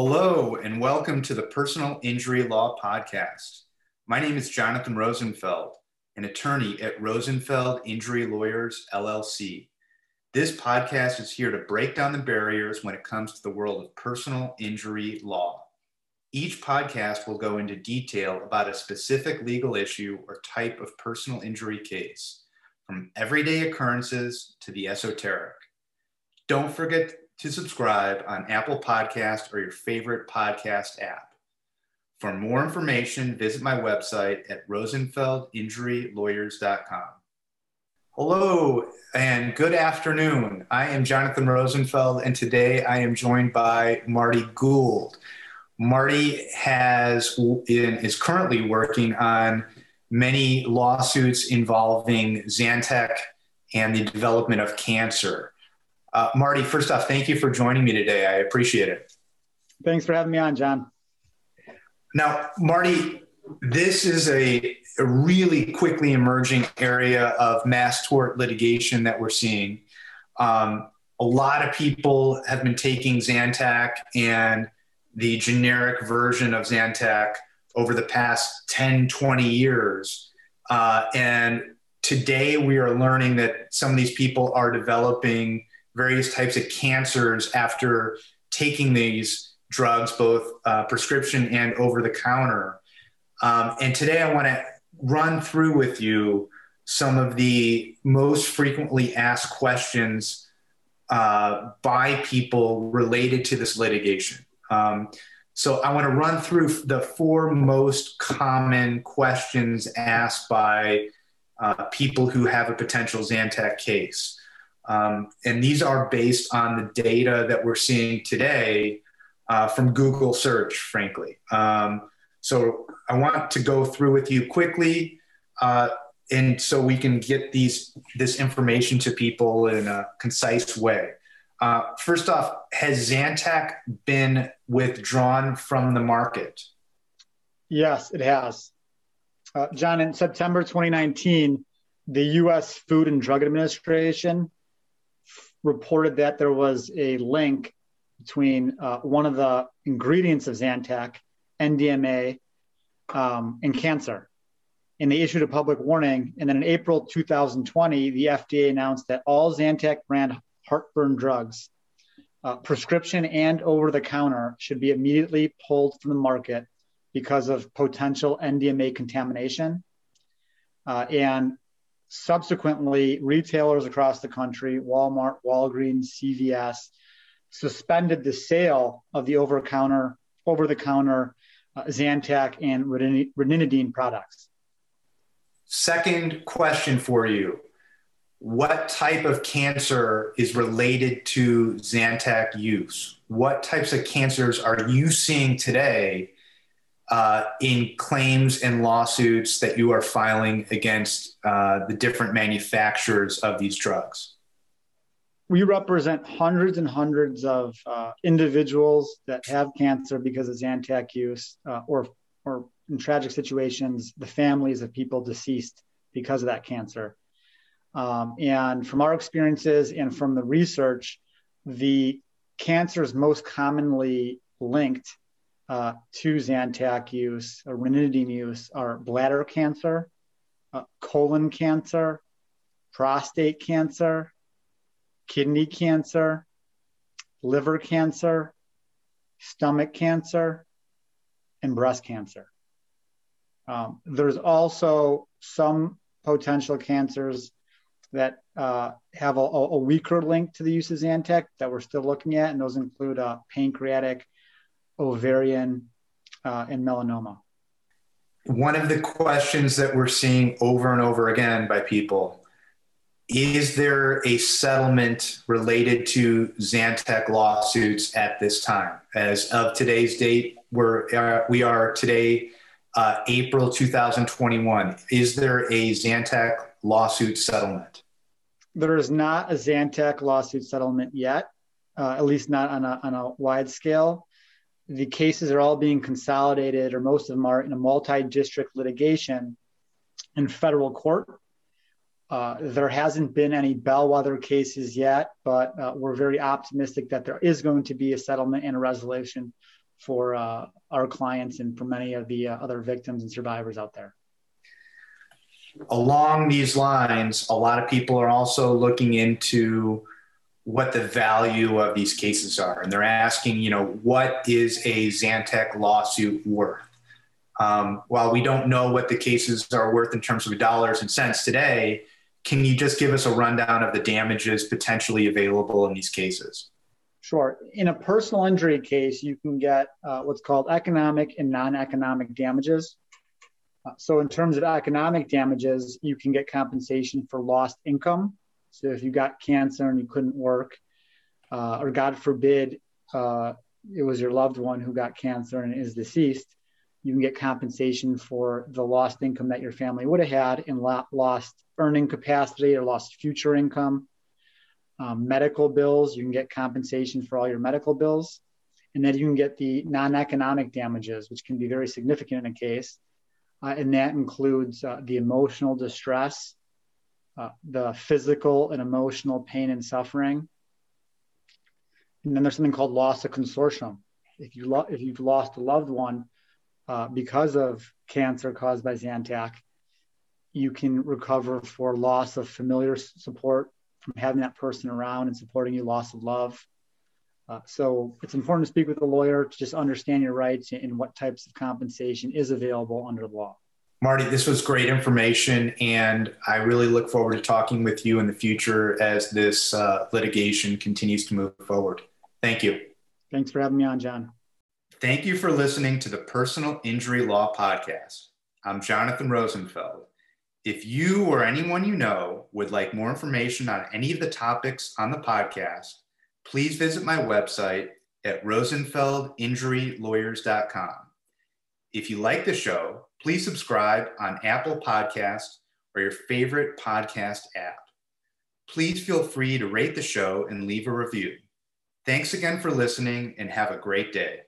Hello, and welcome to the Personal Injury Law Podcast. My name is Jonathan Rosenfeld, an attorney at Rosenfeld Injury Lawyers, LLC. This podcast is here to break down the barriers when it comes to the world of personal injury law. Each podcast will go into detail about a specific legal issue or type of personal injury case, from everyday occurrences to the esoteric. Don't forget to subscribe on Apple Podcast or your favorite podcast app. For more information, visit my website at rosenfeldinjurylawyers.com. Hello and good afternoon. I am Jonathan Rosenfeld, and today I am joined by Marty Gould. Marty has is currently working on many lawsuits involving Zantac and the development of cancer. Uh, Marty, first off, thank you for joining me today. I appreciate it. Thanks for having me on, John. Now, Marty, this is a, a really quickly emerging area of mass tort litigation that we're seeing. Um, a lot of people have been taking Zantac and the generic version of Zantac over the past 10, 20 years. Uh, and today we are learning that some of these people are developing various types of cancers after taking these drugs, both uh, prescription and over the counter. Um, and today I want to run through with you some of the most frequently asked questions uh, by people related to this litigation. Um, so I want to run through the four most common questions asked by uh, people who have a potential Zantac case. Um, and these are based on the data that we're seeing today uh, from Google search, frankly. Um, so I want to go through with you quickly, uh, and so we can get these this information to people in a concise way. Uh, first off, has Zantac been withdrawn from the market? Yes, it has. Uh, John, in September 2019, the U.S. Food and Drug Administration reported that there was a link between uh, one of the ingredients of Zantac, NDMA, um, and cancer. And they issued a public warning. And then in April 2020, the FDA announced that all Zantac brand heartburn drugs, uh, prescription and over the counter, should be immediately pulled from the market because of potential NDMA contamination. Uh, and subsequently, retailers across the country, Walmart, Walgreens, CVS, suspended the sale of the over-counter, over-the-counter uh, Zantac and ranitidine products. Second question for you: What type of cancer is related to Zantac use? What types of cancers are you seeing today uh, in claims and lawsuits that you are filing against uh, the different manufacturers of these drugs? We represent hundreds and hundreds of uh, individuals that have cancer because of Zantac use, uh, or, or in tragic situations, the families of people deceased because of that cancer. Um, and from our experiences and from the research, the cancers most commonly linked uh, to Zantac use ranitidine use are bladder cancer, uh, colon cancer, prostate cancer, kidney cancer, liver cancer, stomach cancer, and breast cancer. Um, there's also some potential cancers that uh, have a, a, weaker link to the use of Zantac that we're still looking at, and those include uh, pancreatic, ovarian, uh, and melanoma. One of the questions that we're seeing over and over again by people is there a settlement related to Zantac lawsuits at this time? As of today's date, we're, uh, we are today, uh, April 2021. Is there a Zantac lawsuit settlement? There is not a Zantac lawsuit settlement yet, uh, at least not on a, on a wide scale the cases are all being consolidated, or most of them are in a multi district litigation in federal court. Uh, there hasn't been any bellwether cases yet, but uh, we're very optimistic that there is going to be a settlement and a resolution for uh, our clients and for many of the uh, other victims and survivors out there. Along these lines, a lot of people are also looking into what the value of these cases are. And they're asking, you know, what is a Zantac lawsuit worth? Um, while we don't know what the cases are worth in terms of dollars and cents today, can you just give us a rundown of the damages potentially available in these cases? Sure. In a personal injury case, you can get uh, what's called economic and non economic damages. Uh, so, in terms of economic damages, you can get compensation for lost income. So, if you got cancer and you couldn't work, uh, or God forbid, uh, it was your loved one who got cancer and is deceased, you can get compensation for the lost income that your family would have had and lost earning capacity or lost future income. Um, medical bills, you can get compensation for all your medical bills. And then you can get the non economic damages, which can be very significant in a case. Uh, and that includes uh, the emotional distress, uh, the physical and emotional pain and suffering. And then there's something called loss of consortium. If, you lo- if you've lost a loved one, uh, because of cancer caused by Zantac, you can recover for loss of familiar support from having that person around and supporting you, loss of love. Uh, so it's important to speak with a lawyer to just understand your rights and what types of compensation is available under the law. Marty, this was great information, and I really look forward to talking with you in the future as this uh, litigation continues to move forward. Thank you. Thanks for having me on, John. Thank you for listening to the Personal Injury Law Podcast. I'm Jonathan Rosenfeld. If you or anyone you know would like more information on any of the topics on the podcast, please visit my website at rosenfeldinjurylawyers.com. If you like the show, please subscribe on Apple Podcast or your favorite podcast app. Please feel free to rate the show and leave a review. Thanks again for listening and have a great day.